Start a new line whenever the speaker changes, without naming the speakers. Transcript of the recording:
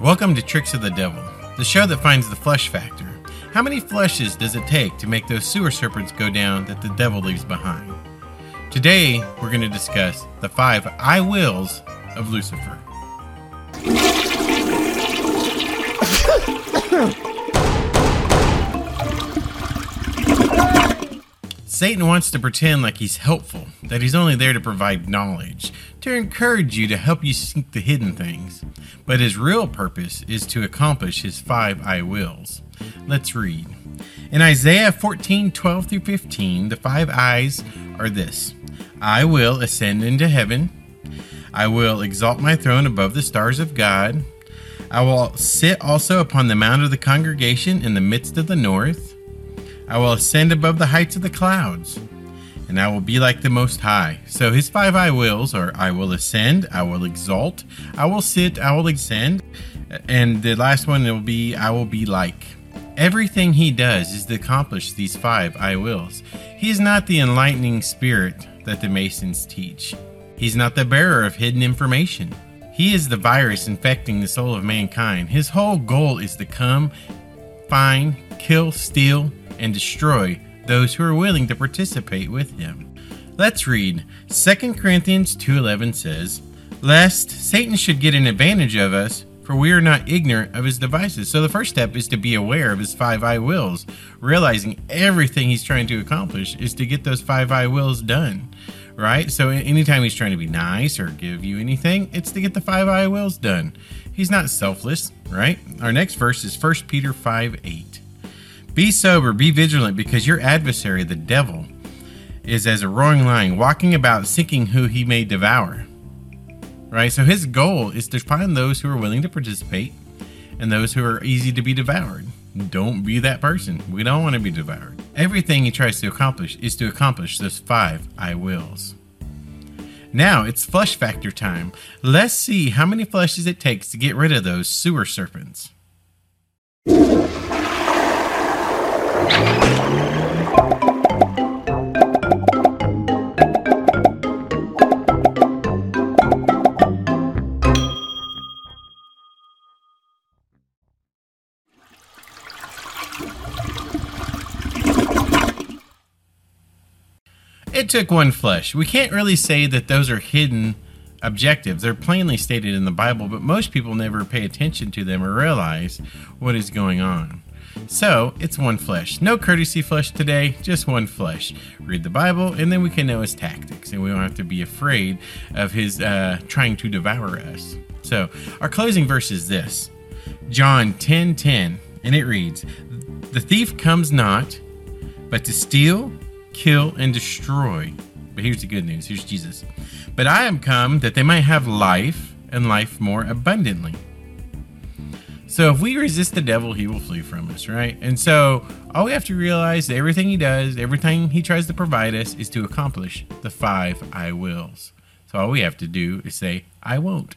Welcome to Tricks of the Devil, the show that finds the flush factor. How many flushes does it take to make those sewer serpents go down that the devil leaves behind? Today, we're going to discuss the five I wills of Lucifer. Satan wants to pretend like he's helpful, that he's only there to provide knowledge, to encourage you to help you seek the hidden things. But his real purpose is to accomplish his five I wills. Let's read. In Isaiah 14 12 through 15, the five I's are this I will ascend into heaven, I will exalt my throne above the stars of God, I will sit also upon the mount of the congregation in the midst of the north. I will ascend above the heights of the clouds, and I will be like the Most High. So his five I wills are I will ascend, I will exalt, I will sit, I will ascend, and the last one will be I will be like. Everything he does is to accomplish these five I wills. He is not the enlightening spirit that the Masons teach. He's not the bearer of hidden information. He is the virus infecting the soul of mankind. His whole goal is to come, find, kill, steal, and destroy those who are willing to participate with him. Let's read. 2 Corinthians 2:11 says, "Lest Satan should get an advantage of us, for we are not ignorant of his devices." So the first step is to be aware of his five I wills, realizing everything he's trying to accomplish is to get those five I wills done. Right? So anytime he's trying to be nice or give you anything, it's to get the five I wills done. He's not selfless, right? Our next verse is 1 Peter 5 8. Be sober, be vigilant, because your adversary, the devil, is as a roaring lion, walking about seeking who he may devour. Right? So his goal is to find those who are willing to participate and those who are easy to be devoured. Don't be that person. We don't want to be devoured. Everything he tries to accomplish is to accomplish those five I wills. Now it's flush factor time. Let's see how many flushes it takes to get rid of those sewer serpents. It took one flesh. We can't really say that those are hidden objectives. They're plainly stated in the Bible, but most people never pay attention to them or realize what is going on. So, it's one flesh. No courtesy flesh today, just one flesh. Read the Bible, and then we can know his tactics, and we don't have to be afraid of his uh, trying to devour us. So, our closing verse is this John 10 10, and it reads, The thief comes not, but to steal, kill, and destroy. But here's the good news here's Jesus. But I am come that they might have life, and life more abundantly. So if we resist the devil, he will flee from us, right? And so all we have to realize that everything he does, everything he tries to provide us, is to accomplish the five I wills. So all we have to do is say, I won't.